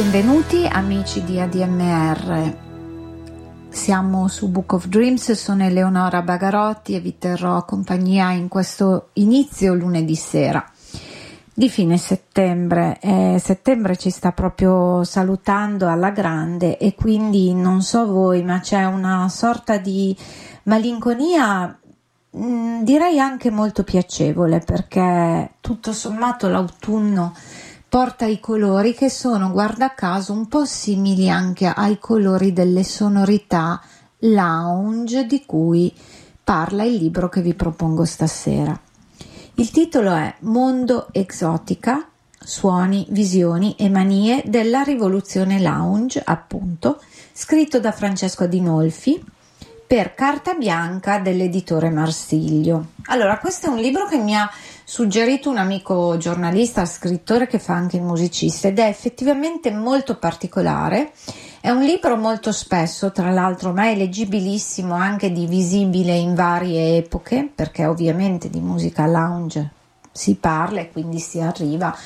Benvenuti amici di ADMR. Siamo su Book of Dreams, sono Eleonora Bagarotti e vi terrò compagnia in questo inizio lunedì sera di fine settembre. Eh, settembre ci sta proprio salutando alla grande e quindi non so voi, ma c'è una sorta di malinconia mh, mm, direi anche molto piacevole perché tutto sommato l'autunno porta i colori che sono, guarda caso, un po' simili anche ai colori delle sonorità lounge di cui parla il libro che vi propongo stasera. Il titolo è Mondo Exotica, suoni, visioni e manie della rivoluzione lounge, appunto, scritto da Francesco Adinolfi per carta bianca dell'editore Marsiglio. Allora, questo è un libro che mi ha suggerito un amico giornalista, scrittore che fa anche il musicista ed è effettivamente molto particolare. È un libro molto spesso, tra l'altro, ma è leggibilissimo, anche divisibile in varie epoche, perché ovviamente di musica lounge si parla e quindi si arriva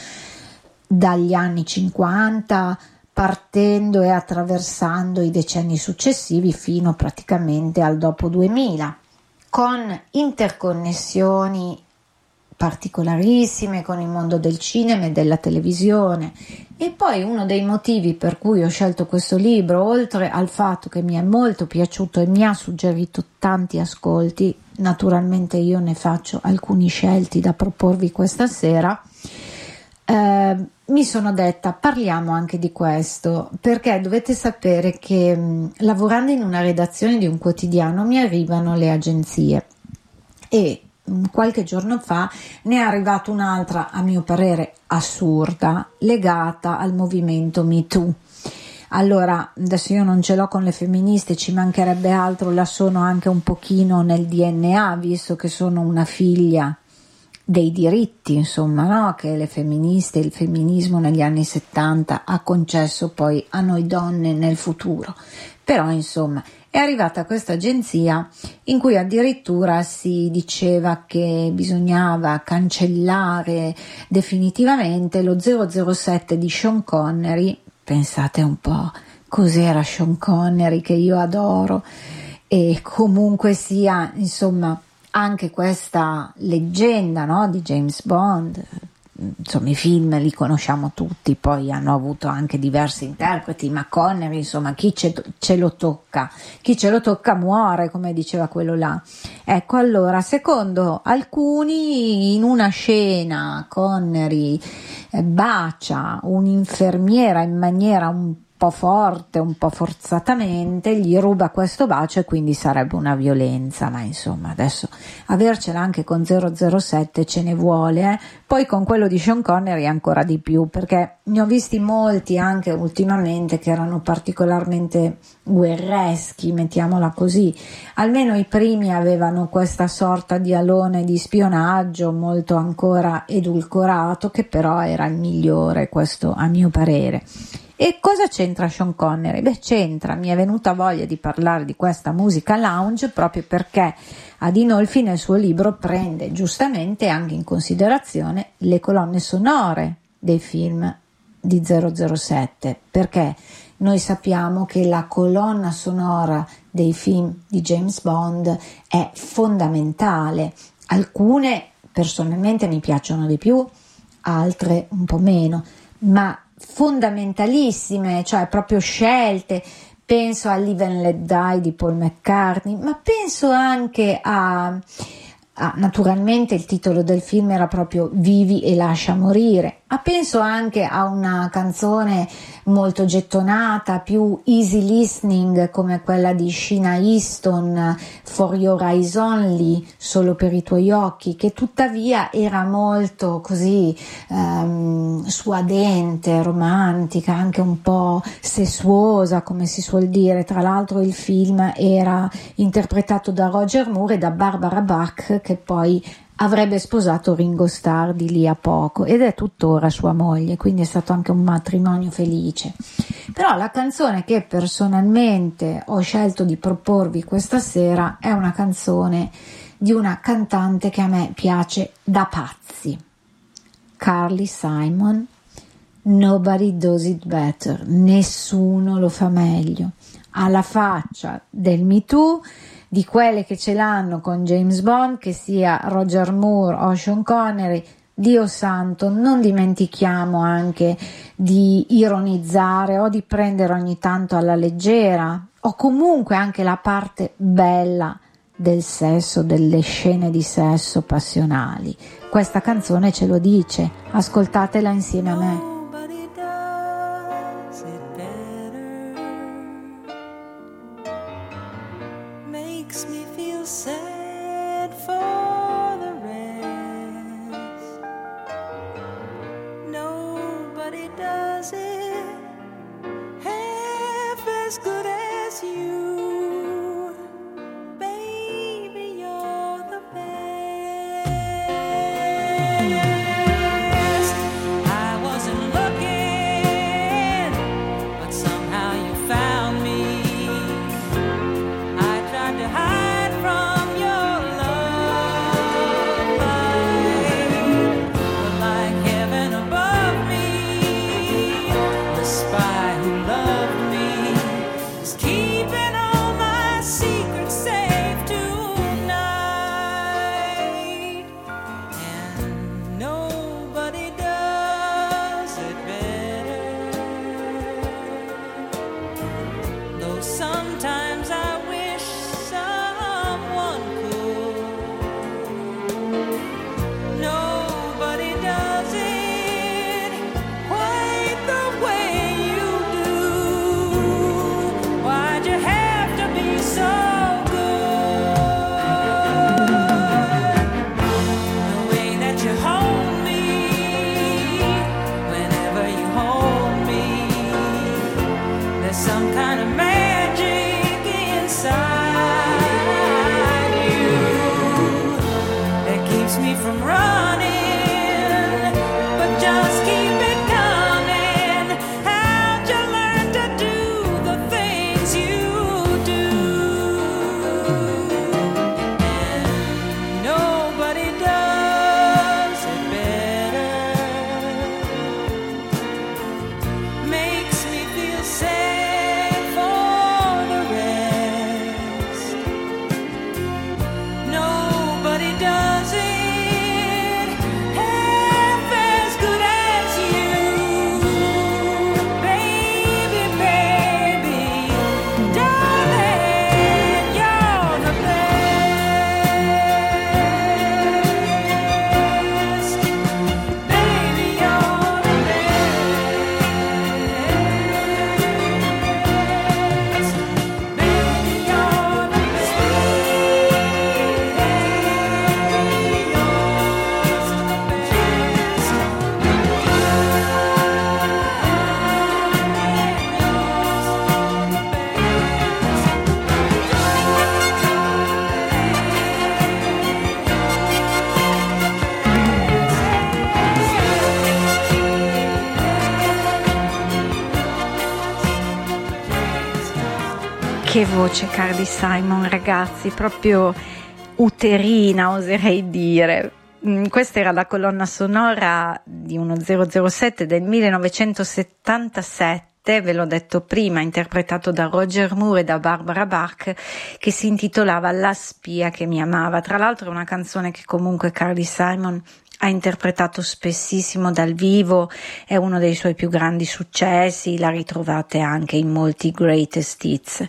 dagli anni 50 partendo e attraversando i decenni successivi fino praticamente al dopo 2000, con interconnessioni particolarissime con il mondo del cinema e della televisione. E poi uno dei motivi per cui ho scelto questo libro, oltre al fatto che mi è molto piaciuto e mi ha suggerito tanti ascolti, naturalmente io ne faccio alcuni scelti da proporvi questa sera, eh, mi sono detta parliamo anche di questo perché dovete sapere che mh, lavorando in una redazione di un quotidiano mi arrivano le agenzie e qualche giorno fa ne è arrivata un'altra a mio parere assurda legata al movimento MeToo. Allora, adesso io non ce l'ho con le femministe, ci mancherebbe altro, la sono anche un pochino nel DNA, visto che sono una figlia dei diritti, insomma, no? che le femministe, il femminismo negli anni 70 ha concesso poi a noi donne nel futuro. Però, insomma, è arrivata questa agenzia in cui addirittura si diceva che bisognava cancellare definitivamente lo 007 di Sean Connery. Pensate un po' cos'era Sean Connery che io adoro e comunque sia, insomma, anche questa leggenda no, di James Bond, insomma i film li conosciamo tutti, poi hanno avuto anche diversi interpreti, ma Connery, insomma chi ce, ce, lo tocca, chi ce lo tocca muore, come diceva quello là. Ecco allora, secondo alcuni in una scena Connery eh, bacia un'infermiera in maniera un po' forte, un po' forzatamente, gli ruba questo bacio e quindi sarebbe una violenza, ma insomma adesso avercela anche con 007 ce ne vuole, eh? poi con quello di Sean Connery ancora di più, perché ne ho visti molti anche ultimamente che erano particolarmente guerreschi, mettiamola così, almeno i primi avevano questa sorta di alone di spionaggio molto ancora edulcorato, che però era il migliore, questo a mio parere. E cosa c'entra Sean Connery? Beh, c'entra, mi è venuta voglia di parlare di questa musica lounge proprio perché Adinolfi nel suo libro prende giustamente anche in considerazione le colonne sonore dei film di 007, perché noi sappiamo che la colonna sonora dei film di James Bond è fondamentale. Alcune personalmente mi piacciono di più, altre un po' meno, ma fondamentalissime, cioè proprio scelte. Penso a Live and Let Die di Paul McCartney, ma penso anche a Ah, naturalmente il titolo del film era proprio Vivi e lascia morire, ma penso anche a una canzone molto gettonata, più easy listening come quella di Sheena Easton, For Your Eyes Only, solo per i tuoi occhi, che tuttavia era molto così um, suadente, romantica, anche un po' sessuosa come si suol dire. Tra l'altro il film era interpretato da Roger Moore e da Barbara Bach che poi avrebbe sposato Ringo Starr di lì a poco ed è tuttora sua moglie, quindi è stato anche un matrimonio felice. Però la canzone che personalmente ho scelto di proporvi questa sera è una canzone di una cantante che a me piace da pazzi, Carly Simon, Nobody does it better, nessuno lo fa meglio. Alla faccia del Me Too, di quelle che ce l'hanno con James Bond, che sia Roger Moore o Sean Connery, Dio santo, non dimentichiamo anche di ironizzare o di prendere ogni tanto alla leggera o comunque anche la parte bella del sesso, delle scene di sesso passionali. Questa canzone ce lo dice, ascoltatela insieme a me. Che voce Cardi Simon, ragazzi, proprio uterina, oserei dire. Mm, questa era la colonna sonora di uno 007 del 1977 ve l'ho detto prima, interpretato da Roger Moore e da Barbara Bach, che si intitolava La spia che mi amava. Tra l'altro è una canzone che comunque Cardi Simon ha interpretato spessissimo dal vivo, è uno dei suoi più grandi successi, la ritrovate anche in molti greatest hits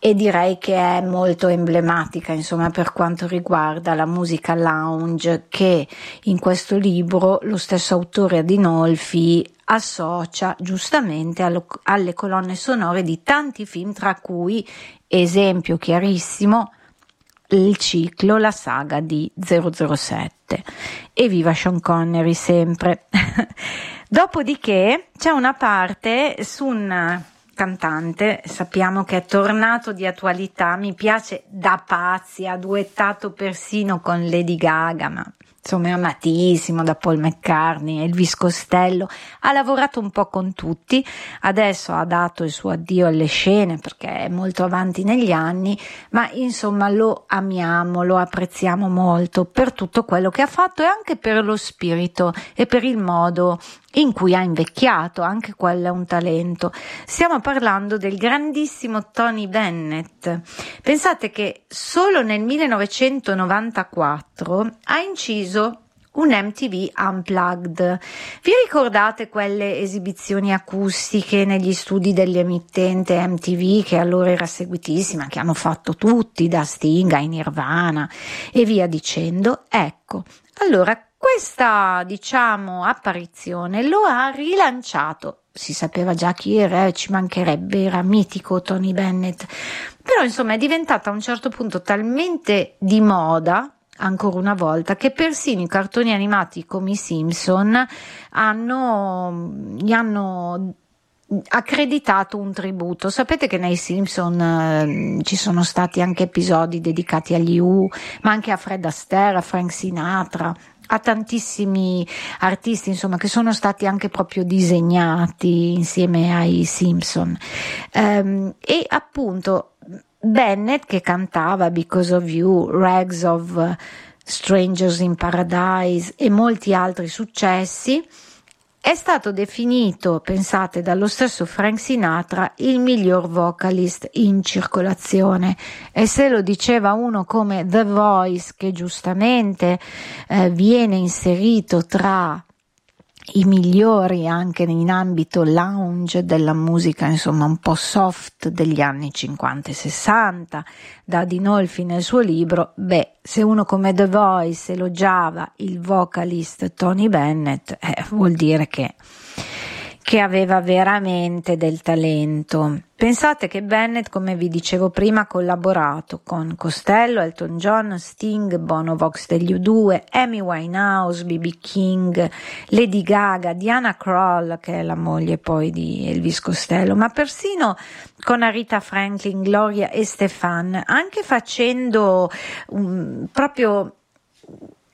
e direi che è molto emblematica insomma per quanto riguarda la musica lounge che in questo libro lo stesso autore Adinolfi associa giustamente allo, alle colonne sonore di tanti film tra cui esempio chiarissimo il ciclo, la saga di 007. E viva Sean Connery sempre. Dopodiché c'è una parte su un cantante, sappiamo che è tornato di attualità, mi piace da pazzi, ha duettato persino con Lady Gaga, ma insomma è amatissimo da Paul McCartney, Elvis Costello, ha lavorato un po' con tutti, adesso ha dato il suo addio alle scene perché è molto avanti negli anni, ma insomma lo amiamo, lo apprezziamo molto per tutto quello che ha fatto e anche per lo spirito e per il modo in cui ha invecchiato, anche quello è un talento. Stiamo parlando del grandissimo Tony Bennett. Pensate che solo nel 1994 ha inciso un MTV Unplugged. Vi ricordate quelle esibizioni acustiche negli studi dell'emittente MTV che allora era seguitissima, che hanno fatto tutti, da Sting a Nirvana e via dicendo? Ecco, allora questa, diciamo, apparizione lo ha rilanciato. Si sapeva già chi era, ci mancherebbe, era mitico Tony Bennett. Però, insomma, è diventata a un certo punto talmente di moda, ancora una volta, che persino i cartoni animati come i Simpson hanno, gli hanno accreditato un tributo. Sapete che nei Simpson eh, ci sono stati anche episodi dedicati agli U, ma anche a Fred Astaire, a Frank Sinatra, a tantissimi artisti, insomma, che sono stati anche proprio disegnati insieme ai Simpson. Um, e appunto Bennett che cantava Because of You, Rags of Strangers in Paradise e molti altri successi, è stato definito, pensate, dallo stesso Frank Sinatra il miglior vocalist in circolazione. E se lo diceva uno come The Voice che giustamente eh, viene inserito tra i migliori anche in ambito lounge della musica, insomma un po' soft degli anni 50 e 60, da Dinolfi nel suo libro, beh, se uno come The Voice elogiava il vocalist Tony Bennett, eh, vuol dire che che aveva veramente del talento. Pensate che Bennett, come vi dicevo prima, ha collaborato con Costello, Elton John, Sting, Bono Vox degli U2, Amy Winehouse, B.B. King, Lady Gaga, Diana Kroll, che è la moglie poi di Elvis Costello, ma persino con Arita Franklin, Gloria e Stefan, anche facendo um, proprio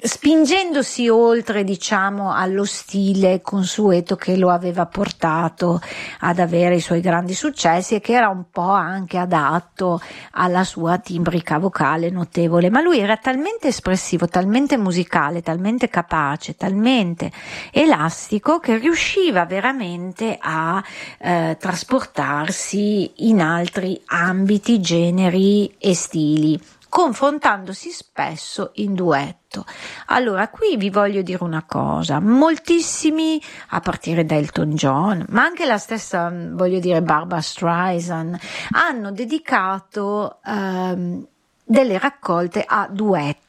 spingendosi oltre, diciamo, allo stile consueto che lo aveva portato ad avere i suoi grandi successi e che era un po' anche adatto alla sua timbrica vocale notevole, ma lui era talmente espressivo, talmente musicale, talmente capace, talmente elastico che riusciva veramente a eh, trasportarsi in altri ambiti, generi e stili confrontandosi spesso in duetto. Allora, qui vi voglio dire una cosa, moltissimi, a partire da Elton John, ma anche la stessa, voglio dire, Barbara Streisand, hanno dedicato ehm, delle raccolte a duetti.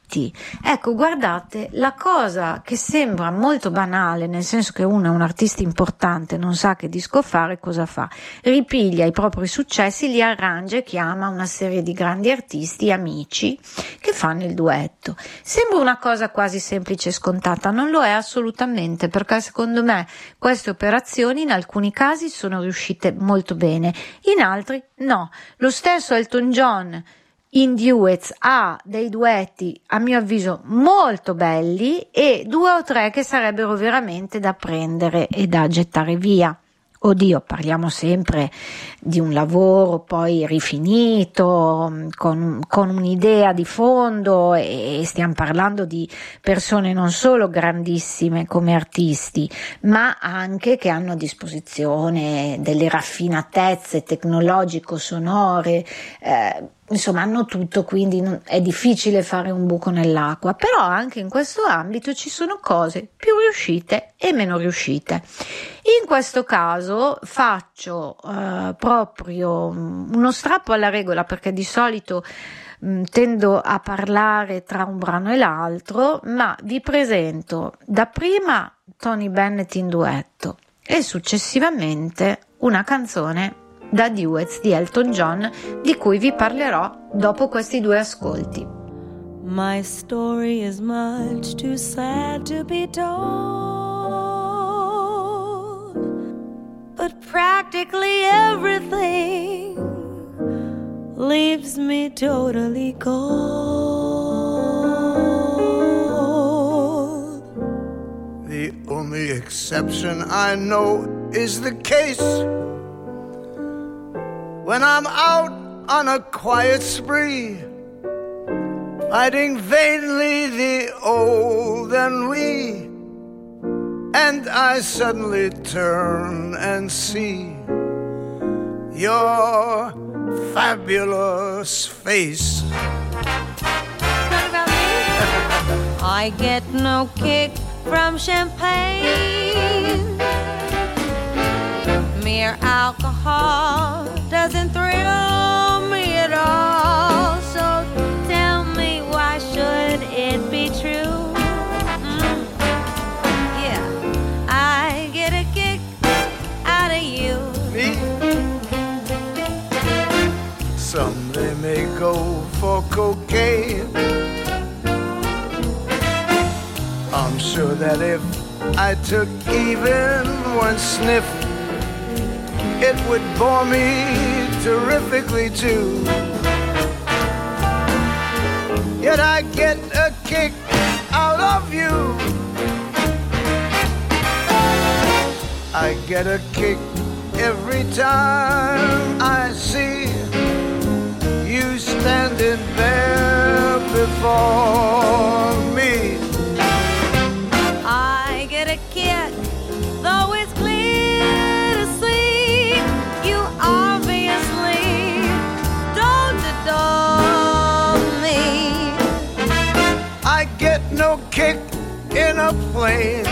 Ecco, guardate, la cosa che sembra molto banale, nel senso che uno è un artista importante, non sa che disco fare, cosa fa? Ripiglia i propri successi, li arrangia e chiama una serie di grandi artisti, amici, che fanno il duetto. Sembra una cosa quasi semplice e scontata, non lo è assolutamente, perché secondo me queste operazioni in alcuni casi sono riuscite molto bene, in altri no. Lo stesso Elton John in duets ha dei duetti a mio avviso molto belli e due o tre che sarebbero veramente da prendere e da gettare via. Oddio, parliamo sempre di un lavoro poi rifinito, con, con, un'idea di fondo e stiamo parlando di persone non solo grandissime come artisti, ma anche che hanno a disposizione delle raffinatezze tecnologico-sonore. Eh, insomma hanno tutto, quindi è difficile fare un buco nell'acqua, però anche in questo ambito ci sono cose più riuscite e meno riuscite. In questo caso faccio eh, proprio uno strappo alla regola perché di solito mh, mm, tendo a parlare tra un brano e l'altro, ma vi presento dapprima Tony Bennett in duetto e successivamente una canzone da Duets di Elton John di cui vi parlerò dopo questi due ascolti. My story is much too sad to be told, but practically everything leaves me totally cold. only exception I know is the case when I'm out on a quiet spree, fighting vainly the old and ennui, and I suddenly turn and see your fabulous face. I get no kick from champagne. Mere alcohol doesn't thrill me at all. So tell me, why should it be true? Mm. Yeah, I get a kick out of you. Me? Some they may go for cocaine. I'm sure that if I took even one sniff, it would bore me terrifically too. Yet I get a kick out of you. I get a kick every time I see you standing there before me. I get a kick, kick in a plane.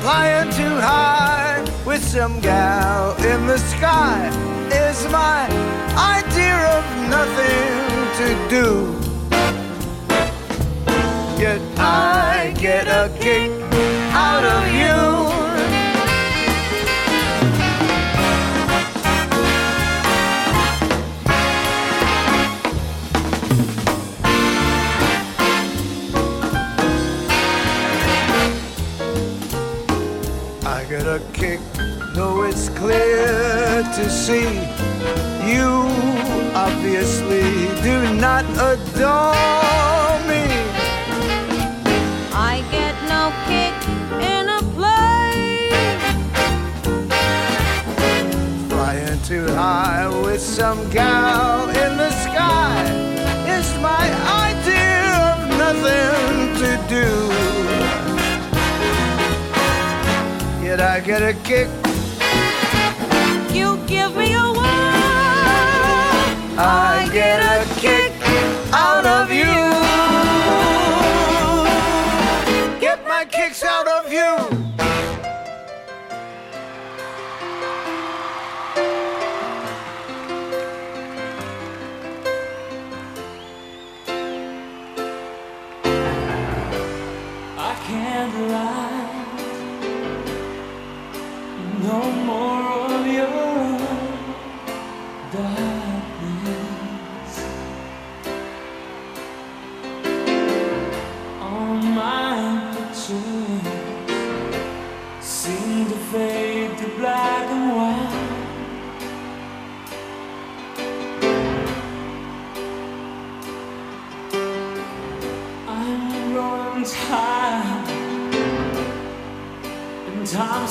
Flying too high with some gal in the sky is my idea of nothing to do. Yet I get a kick out of you. I get a kick, though it's clear to see you obviously do not adore me. I get no kick in a plane. Flying too high with some gal in the sky is my idea of nothing to do. Yet I get a kick, You give me a whirl. I get a kick out of you.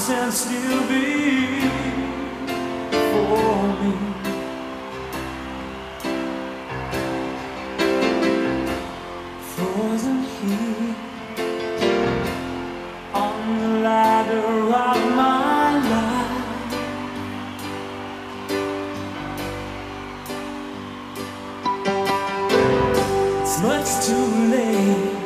Stands still before me. Frozen here on the ladder of my life. It's much too late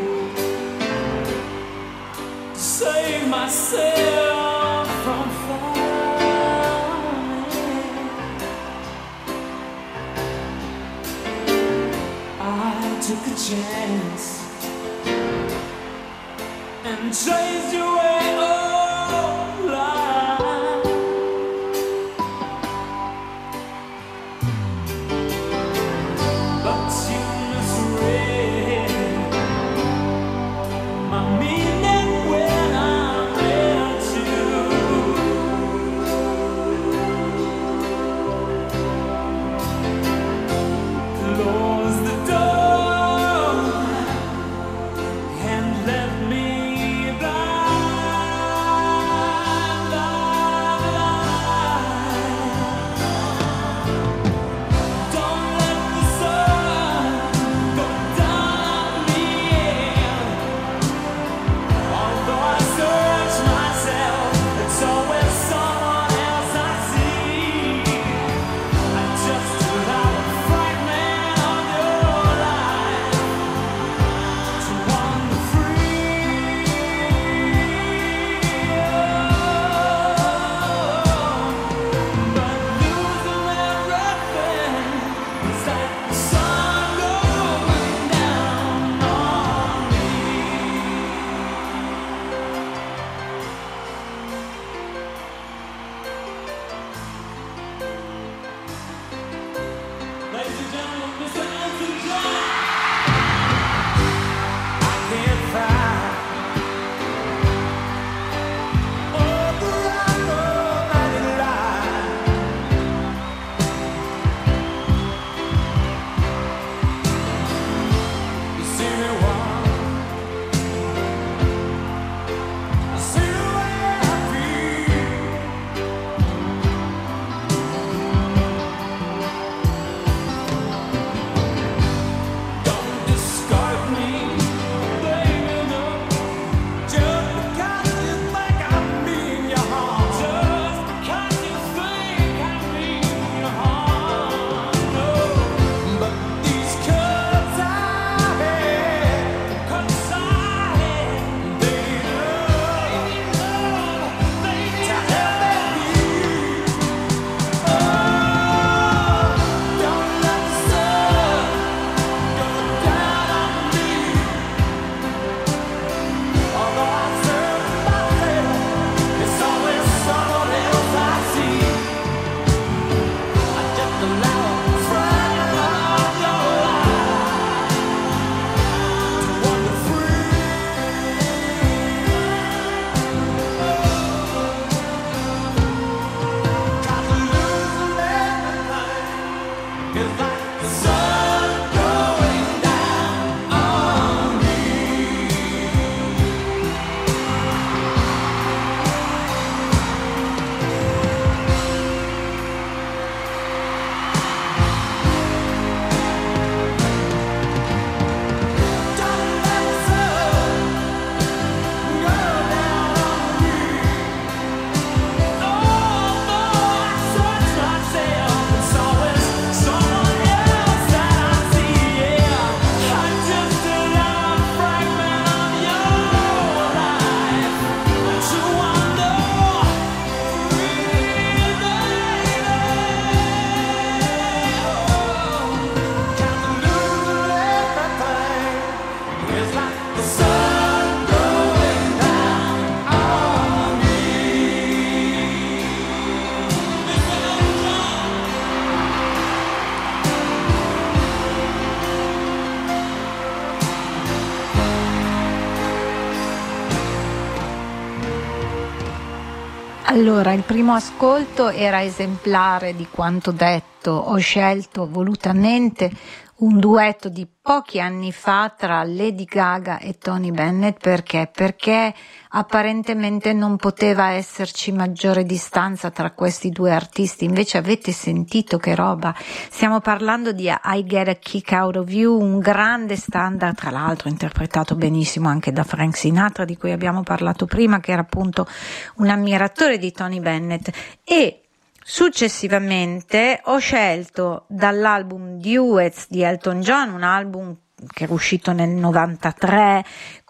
Allora, il primo ascolto era esemplare di quanto detto. Ho scelto volutamente un duetto di pochi anni fa tra Lady Gaga e Tony Bennett perché? Perché apparentemente non poteva esserci maggiore distanza tra questi due artisti, invece avete sentito che roba, stiamo parlando di I Get a Kick Out of You, un grande standard, tra l'altro interpretato benissimo anche da Frank Sinatra di cui abbiamo parlato prima, che era appunto un ammiratore di Tony Bennett. E Successivamente ho scelto dall'album Duets di Elton John, un album che era uscito nel 93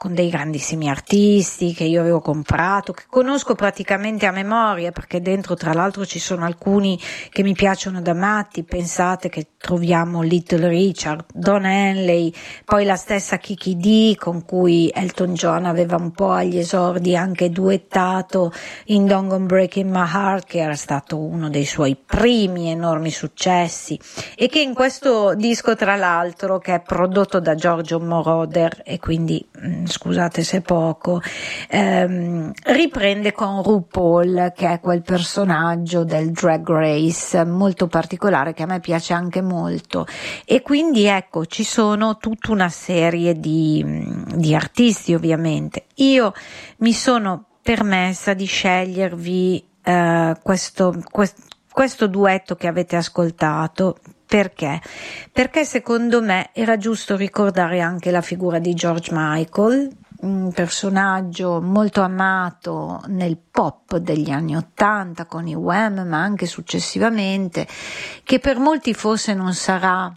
con dei grandissimi artisti che io avevo comprato, che conosco praticamente a memoria perché dentro tra l'altro ci sono alcuni che mi piacciono da matti, pensate che troviamo Little Richard, Don Henley, poi la stessa Kiki D con cui Elton John aveva un po' agli esordi anche duettato in Don't Gone Breaking My Heart che era stato uno dei suoi primi enormi successi e che in questo disco tra l'altro che è prodotto da Giorgio Moroder e quindi mm, scusate se poco, ehm, riprende con RuPaul, che è quel personaggio del drag race molto particolare che a me piace anche molto. E quindi ecco, ci sono tutta una serie di, di artisti ovviamente. Io mi sono permessa di scegliervi eh, questo, questo, questo duetto che avete ascoltato perché? Perché secondo me era giusto ricordare anche la figura di George Michael, un personaggio molto amato nel pop degli anni Ottanta con i Wham, ma anche successivamente, che per molti forse non sarà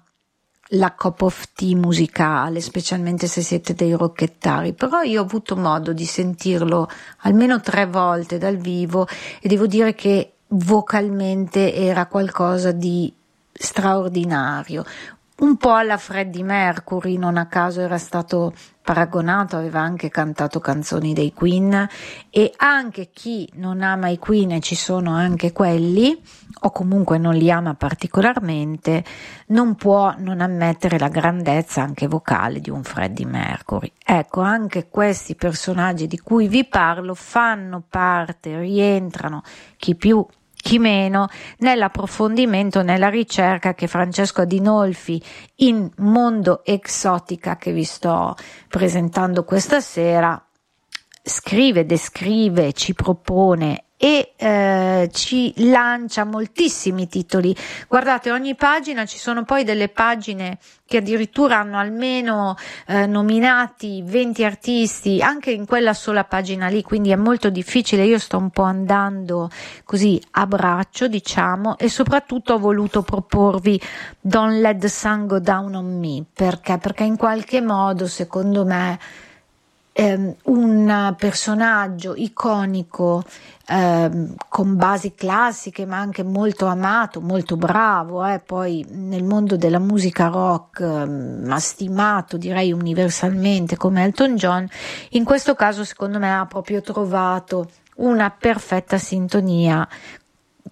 la cup of tea musicale, specialmente se siete dei rocchettari, però io ho avuto modo di sentirlo almeno tre volte dal vivo e devo dire che vocalmente era qualcosa di straordinario, un po' alla Freddie Mercury, non a caso era stato paragonato, aveva anche cantato canzoni dei Queen e anche chi non ama i Queen e ci sono anche quelli, o comunque non li ama particolarmente, non può non ammettere la grandezza anche vocale di un Freddie Mercury. Ecco, anche questi personaggi di cui vi parlo fanno parte, rientrano, chi più chi meno nell'approfondimento, nella ricerca che Francesco Adinolfi in Mondo Exotica che vi sto presentando questa sera scrive, descrive, ci propone e eh, ci lancia moltissimi titoli. Guardate, ogni pagina ci sono poi delle pagine che addirittura hanno almeno eh, nominati 20 artisti anche in quella sola pagina lì, quindi è molto difficile. Io sto un po' andando così a braccio, diciamo, e soprattutto ho voluto proporvi Don't Let the Sun Go Down on Me perché? Perché in qualche modo, secondo me, ehm, un personaggio iconico ehm, con basi classiche ma anche molto amato, molto bravo, eh, poi nel mondo della musica rock ehm, ma stimato direi universalmente come Elton John, in questo caso secondo me ha proprio trovato una perfetta sintonia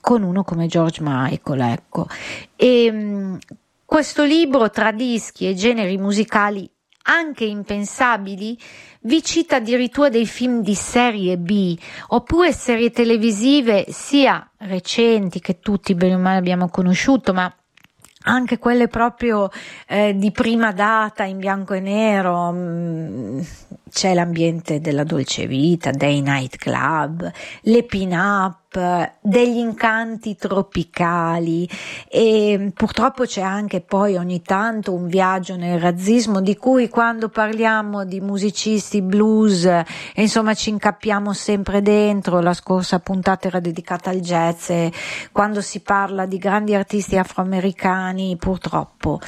con uno come George Michael, ecco. E ehm, questo libro tra dischi e generi musicali anche impensabili, vi cita addirittura dei film di serie B oppure serie televisive sia recenti che tutti bene o male abbiamo conosciuto, ma anche quelle proprio eh, di prima data in bianco e nero, mh, mm, c'è l'ambiente della dolce vita, dei night club, le pin-up, degli incanti tropicali. E purtroppo c'è anche poi ogni tanto un viaggio nel razzismo di cui quando parliamo di musicisti blues insomma ci incappiamo sempre dentro, la scorsa puntata era dedicata al jazz e quando si parla di grandi artisti afroamericani purtroppo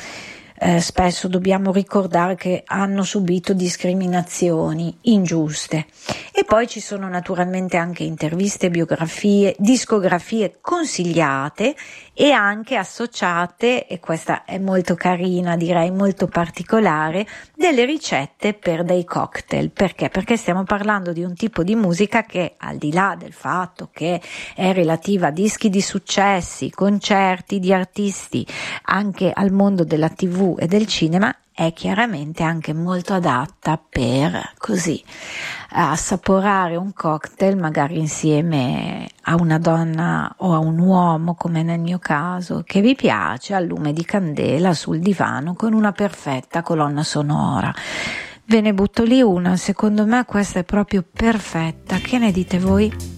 eh, spesso dobbiamo ricordare che hanno subito discriminazioni ingiuste. E poi ci sono naturalmente anche interviste, biografie, discografie consigliate e anche associate, e questa è molto carina, direi molto particolare, delle ricette per dei cocktail. Perché? Perché stiamo parlando di un tipo di musica che al di là del fatto che è relativa a dischi di successi, concerti di artisti, anche al mondo della tv e del cinema, è chiaramente anche molto adatta per così assaporare un cocktail magari insieme a una donna o a un uomo come nel mio caso che vi piace al lume di candela sul divano con una perfetta colonna sonora. Ve ne butto lì una, secondo me questa è proprio perfetta. Che ne dite voi?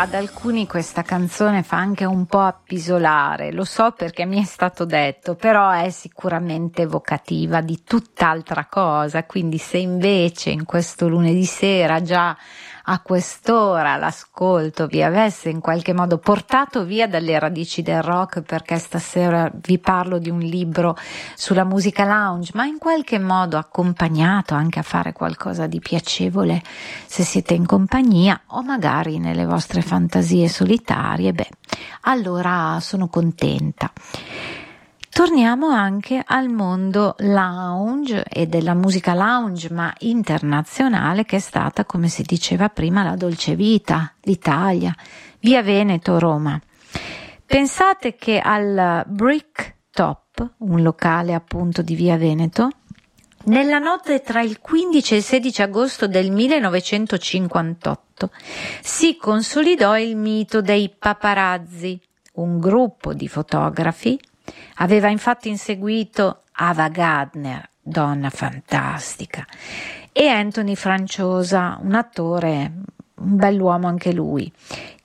Ad alcuni questa canzone fa anche un po' appisolare, lo so perché mi è stato detto, però è sicuramente evocativa di tutt'altra cosa, quindi se invece in questo lunedì sera già a quest'ora l'ascolto vi avesse in qualche modo portato via dalle radici del rock perché stasera vi parlo di un libro sulla musica lounge, ma in qualche modo accompagnato anche a fare qualcosa di piacevole se siete in compagnia o magari nelle vostre fantasie solitarie, beh, allora sono contenta. Torniamo anche al mondo lounge e della musica lounge, ma internazionale, che è stata, come si diceva prima, la dolce vita, l'Italia, via Veneto, Roma. Pensate che al Brick Top, un locale appunto di via Veneto, nella notte tra il 15 e il 16 agosto del 1958 si consolidò il mito dei paparazzi, un gruppo di fotografi Aveva infatti inseguito Ava Gardner, donna fantastica, e Anthony Franciosa, un attore, un bell'uomo anche lui,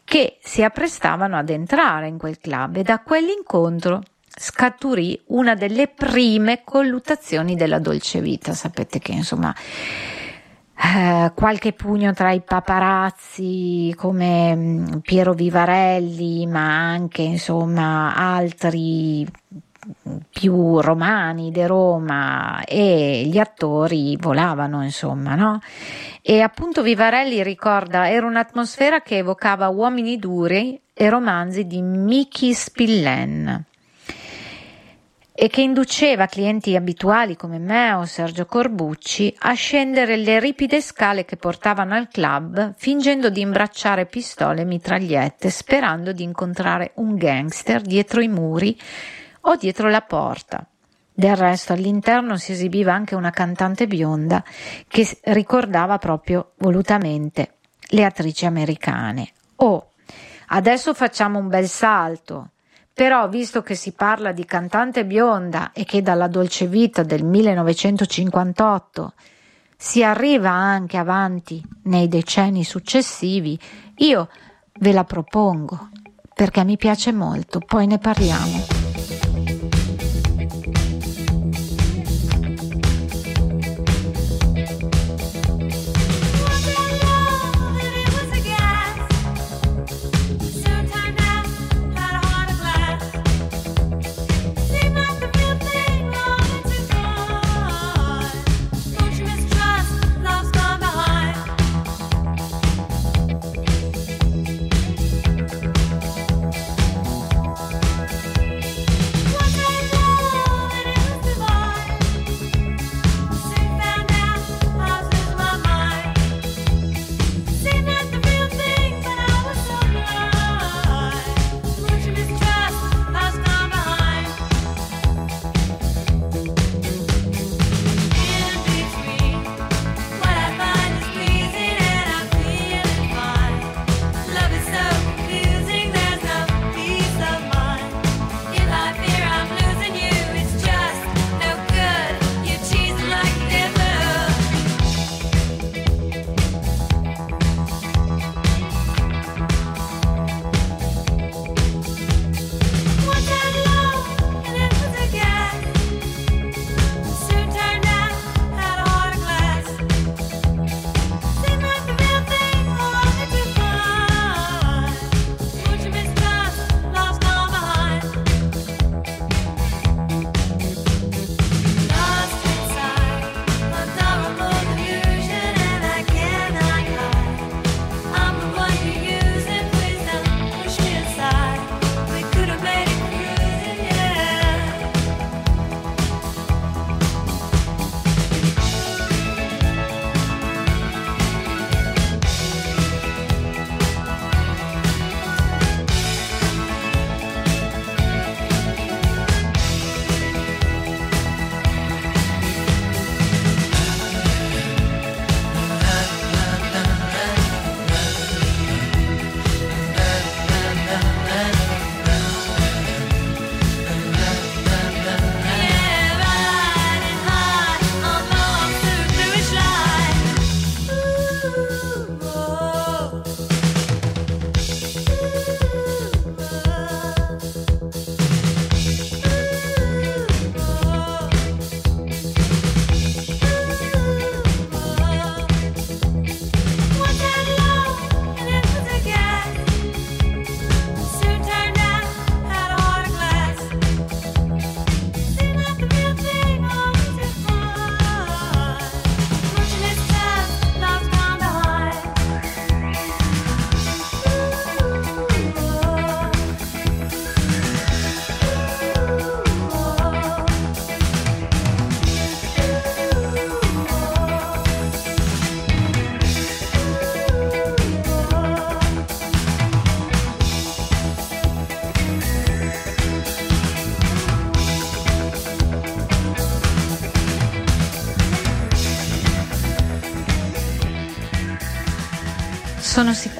che si apprestavano ad entrare in quel club e da quell'incontro scaturì una delle prime colluttazioni della dolce vita. Sapete che insomma eh, qualche pugno tra i paparazzi come mm, Piero Vivarelli, ma anche insomma altri più romani di Roma e gli attori volavano, insomma, no? E appunto Vivarelli ricorda era un'atmosfera che evocava uomini duri e romanzi di Miki Spillen e che induceva clienti abituali come me o Sergio Corbucci a scendere le ripide scale che portavano al club fingendo di imbracciare pistole e mitragliette sperando di incontrare un gangster dietro i muri o dietro la porta. Del resto all'interno si esibiva anche una cantante bionda che ricordava proprio volutamente le attrici americane. Oh, adesso facciamo un bel salto però, visto che si parla di cantante bionda e che dalla dolce vita del 1958 si arriva anche avanti nei decenni successivi, io ve la propongo perché mi piace molto, poi ne parliamo.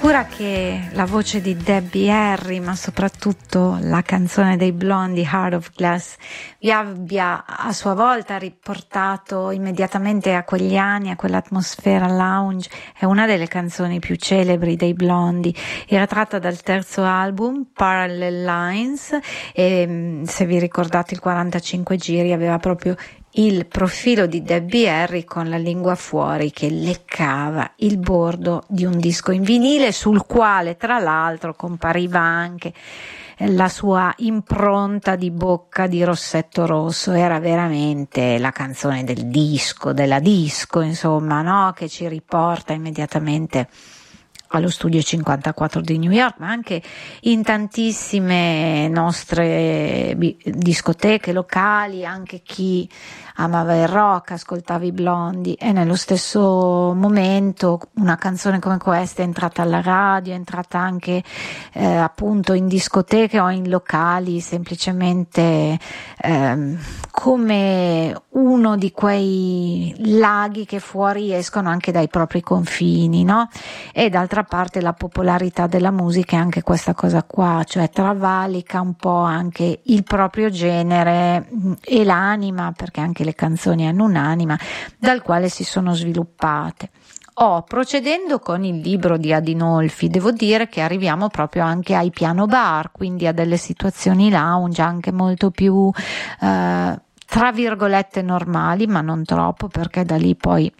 Sicura che la voce di Debbie Harry, ma soprattutto la canzone dei Blondi, Heart of Glass, vi abbia a sua volta riportato immediatamente a quegli anni, a quell'atmosfera lounge. È una delle canzoni più celebri dei Blondi. Era tratta dal terzo album, Parallel Lines, e se vi ricordate il 45 giri aveva proprio il profilo di Debbie Harry con la lingua fuori che leccava il bordo di un disco in vinile sul quale tra l'altro compariva anche la sua impronta di bocca di rossetto rosso era veramente la canzone del disco, della disco, insomma, no? che ci riporta immediatamente allo studio 54 di New York, ma anche in tantissime nostre discoteche locali, anche chi amava il rock, ascoltava i blondi e nello stesso momento una canzone come questa è entrata alla radio, è entrata anche eh, appunto in discoteche o in locali, semplicemente eh, come uno di quei laghi che fuori escono anche dai propri confini, no? E d'altra parte la popolarità della musica è anche questa cosa qua, cioè travalica un po' anche il proprio genere mm, e l'anima, perché anche le canzoni hanno un'anima dal quale si sono sviluppate. Oh, procedendo con il libro di Adinolfi, devo dire che arriviamo proprio anche ai piano bar, quindi a delle situazioni lounge anche molto più, eh, tra virgolette, normali, ma non troppo, perché da lì poi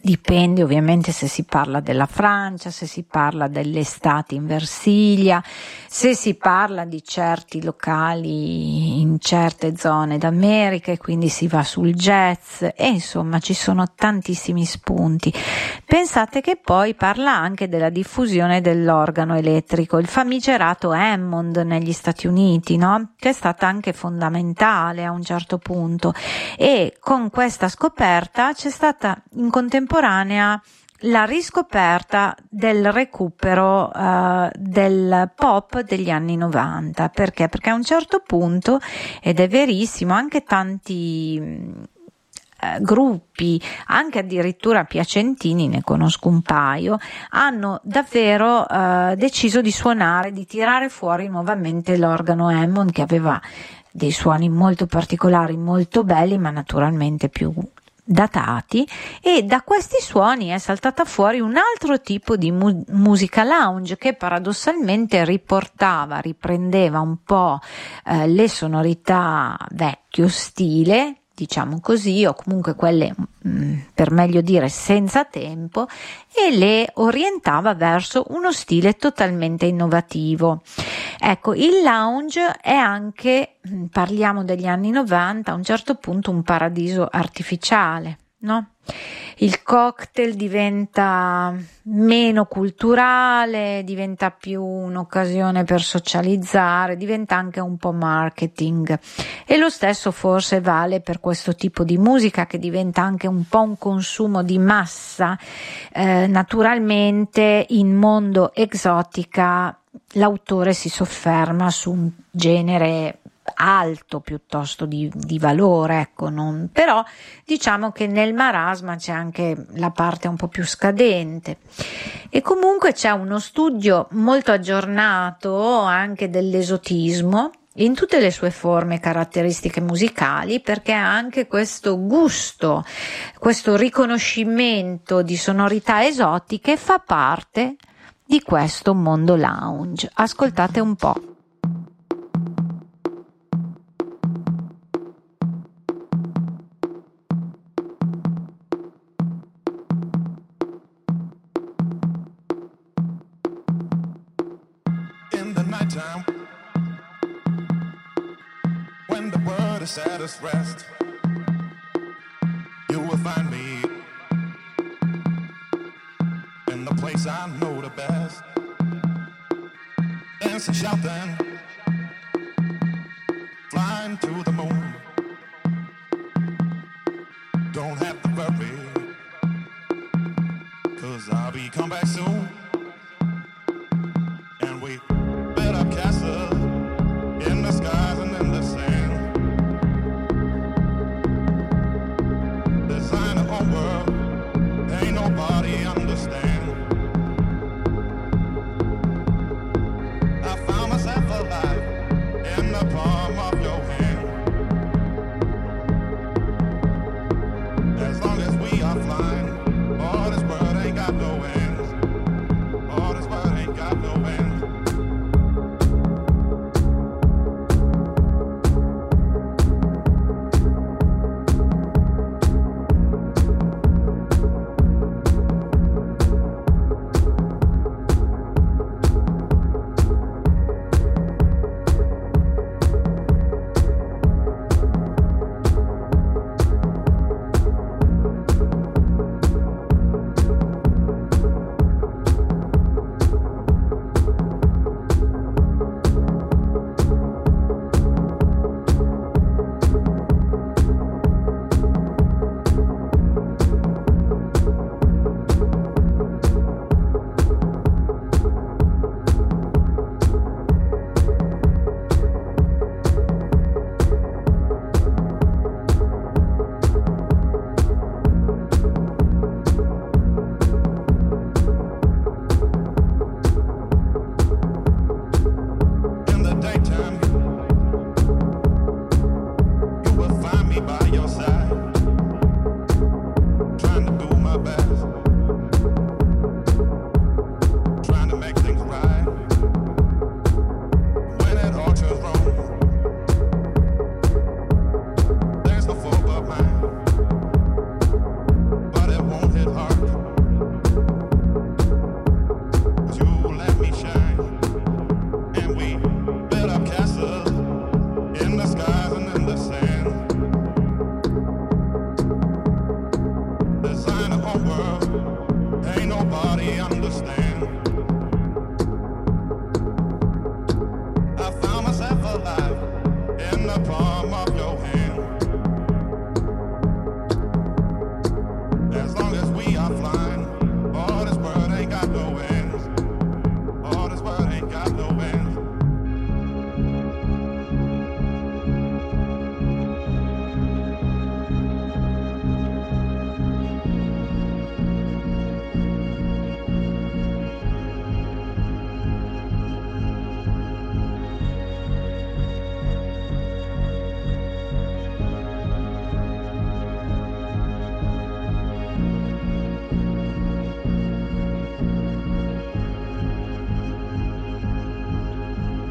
Dipende ovviamente se si parla della Francia, se si parla dell'estate in Versilia, se si parla di certi locali in certe zone d'America e quindi si va sul jazz e insomma ci sono tantissimi spunti. Pensate che poi parla anche della diffusione dell'organo elettrico, il famigerato Hammond negli Stati Uniti, no? che è stata anche fondamentale a un certo punto e con questa scoperta c'è stata in contemporanea la riscoperta del recupero uh, del pop degli anni 90. Perché? Perché a un certo punto, ed è verissimo, anche tanti uh, gruppi, anche addirittura piacentini, ne conosco un paio, hanno davvero uh, deciso di suonare, di tirare fuori nuovamente l'organo Hammond che aveva dei suoni molto particolari, molto belli, ma naturalmente più datati e da questi suoni è saltata fuori un altro tipo di mu- musica lounge che paradossalmente riportava, riprendeva un po' eh, le sonorità vecchio stile diciamo così, o comunque quelle mh, mm, per meglio dire senza tempo, e le orientava verso uno stile totalmente innovativo. Ecco, il lounge è anche, mm, parliamo degli anni 90, a un certo punto un paradiso artificiale, no? il cocktail diventa meno culturale, diventa più un'occasione per socializzare, diventa anche un po' marketing. E lo stesso forse vale per questo tipo di musica che diventa anche un po' un consumo di massa. Eh, naturalmente in mondo esotica l'autore si sofferma su un genere alto piuttosto di, di valore, ecco, non, però diciamo che nel marasma c'è anche la parte un po' più scadente. E comunque c'è uno studio molto aggiornato anche dell'esotismo in tutte le sue forme e caratteristiche musicali perché anche questo gusto, questo riconoscimento di sonorità esotiche fa parte di questo mondo lounge. Ascoltate un po'.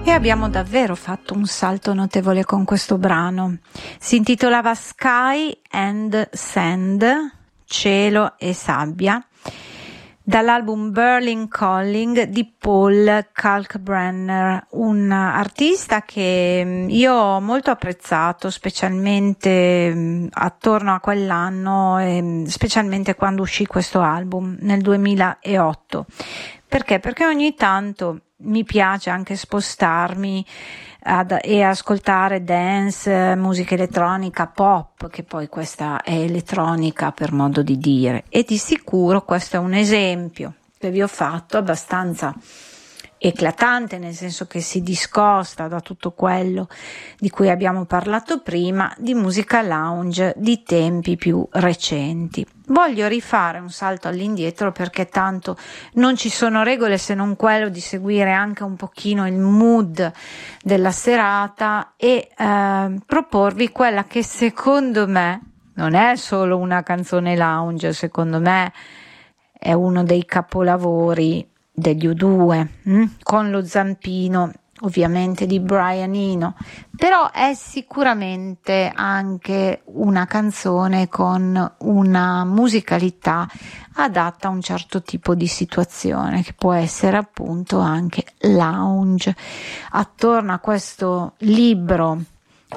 E abbiamo davvero fatto un salto notevole con questo brano. Si intitolava Sky and Sand, cielo e sabbia, dall'album Berlin Calling di Paul Kalkbrenner, un artista che mm, io ho molto apprezzato, specialmente mm, attorno a quell'anno, mm, specialmente quando uscì questo album nel 2008. Perché? Perché ogni tanto mi piace anche spostarmi ad, e ascoltare dance, musica elettronica, pop, che poi questa è elettronica per modo di dire. E di sicuro questo è un esempio che vi ho fatto abbastanza eclatante, nel senso che si discosta da tutto quello di cui abbiamo parlato prima, di musica lounge di tempi più recenti. Voglio rifare un salto all'indietro perché tanto non ci sono regole se non quello di seguire anche un pochino il mood della serata e eh, proporvi quella che secondo me non è solo una canzone lounge, secondo me è uno dei capolavori degli U2 hm? con lo zampino ovviamente di Brian Eno, però è sicuramente anche una canzone con una musicalità adatta a un certo tipo di situazione che può essere appunto anche lounge. Attorno a questo libro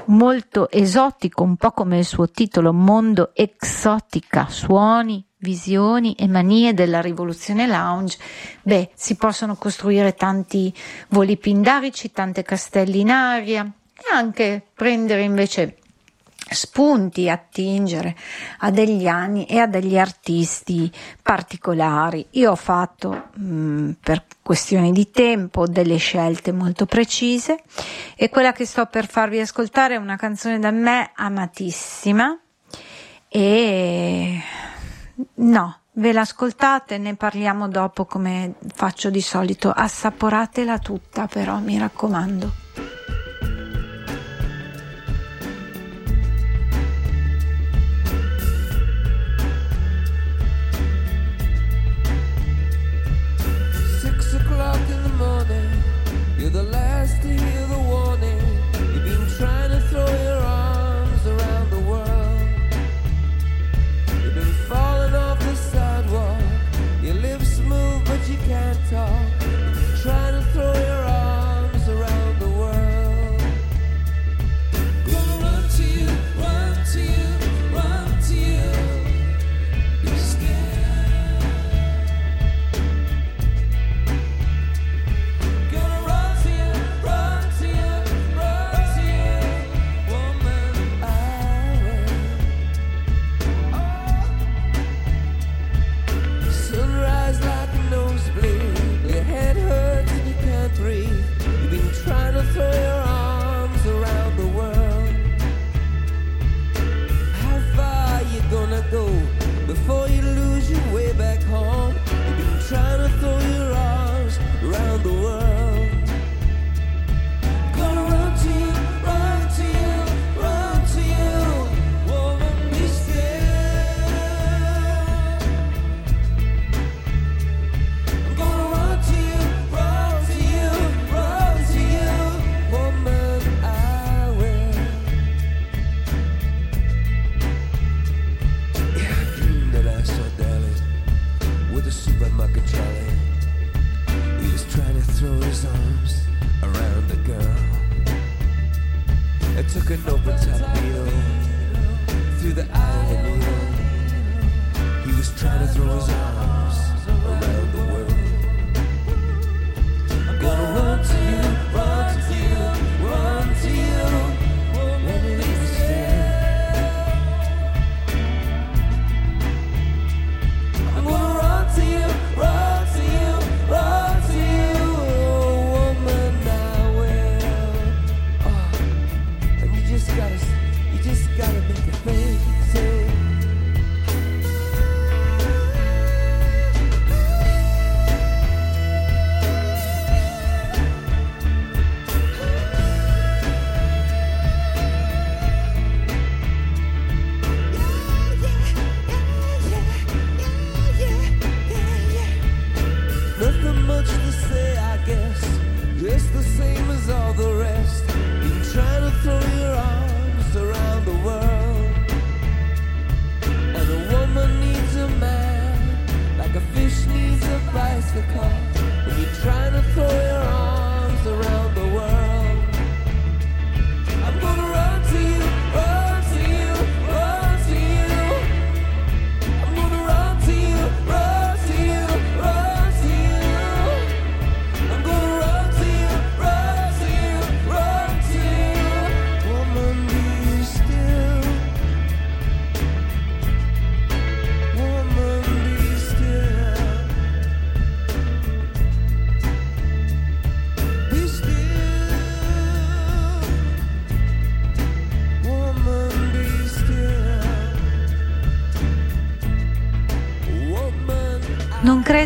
molto esotico, un po' come il suo titolo, Mondo Exotica, suoni, visioni e manie della rivoluzione lounge, beh, si possono costruire tanti voli pindarici, tante castelli in aria e anche prendere invece spunti, attingere a degli anni e a degli artisti particolari. Io ho fatto mh, per questioni di tempo delle scelte molto precise e quella che sto per farvi ascoltare è una canzone da me amatissima e no, ve l'ascoltate, ne parliamo dopo come faccio di solito. Assaporatela tutta però, mi raccomando.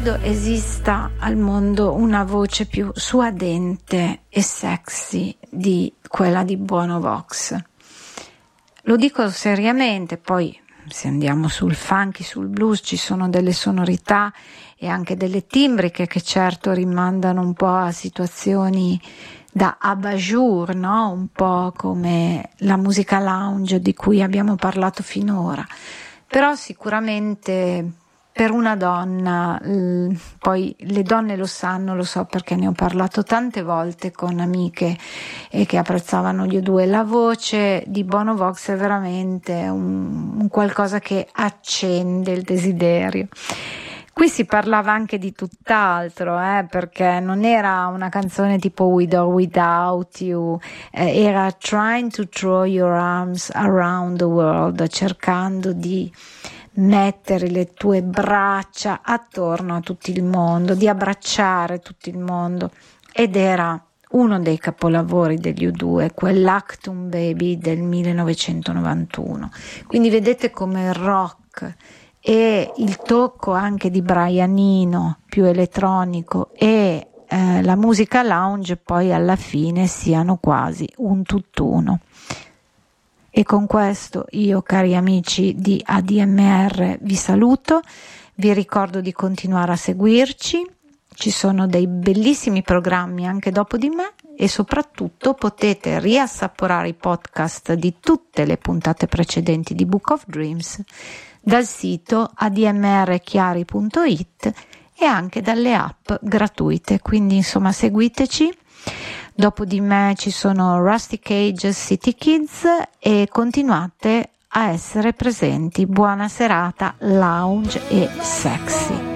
Credo esista al mondo una voce più suadente e sexy di quella di Buono Vox. Lo dico seriamente, poi se andiamo sul funky, sul blues, ci sono delle sonorità e anche delle timbriche che certo rimandano un po' a situazioni da abat-jour, no? un po' come la musica lounge di cui abbiamo parlato finora. Però sicuramente per una donna, poi le donne lo sanno, lo so perché ne ho parlato tante volte con amiche e che apprezzavano gli due, la voce di Bono Vox è veramente un, un qualcosa che accende il desiderio. Qui si parlava anche di tutt'altro, eh, perché non era una canzone tipo With or Without You, eh, era Trying to Throw Your Arms Around the World, cercando di mettere le tue braccia attorno a tutto il mondo, di abbracciare tutto il mondo ed era uno dei capolavori degli U2, quell'Actum Baby del 1991. Quindi vedete come il rock e il tocco anche di Brianino più elettronico e eh, la musica lounge poi alla fine siano quasi un tutt'uno. E con questo io, cari amici di ADMR, vi saluto, vi ricordo di continuare a seguirci, ci sono dei bellissimi programmi anche dopo di me e soprattutto potete riassaporare i podcast di tutte le puntate precedenti di Book of Dreams dal sito admrchiari.it e anche dalle app gratuite, quindi insomma seguiteci Dopo di me ci sono Rusty Cage City Kids e continuate a essere presenti. Buona serata, lounge e sexy.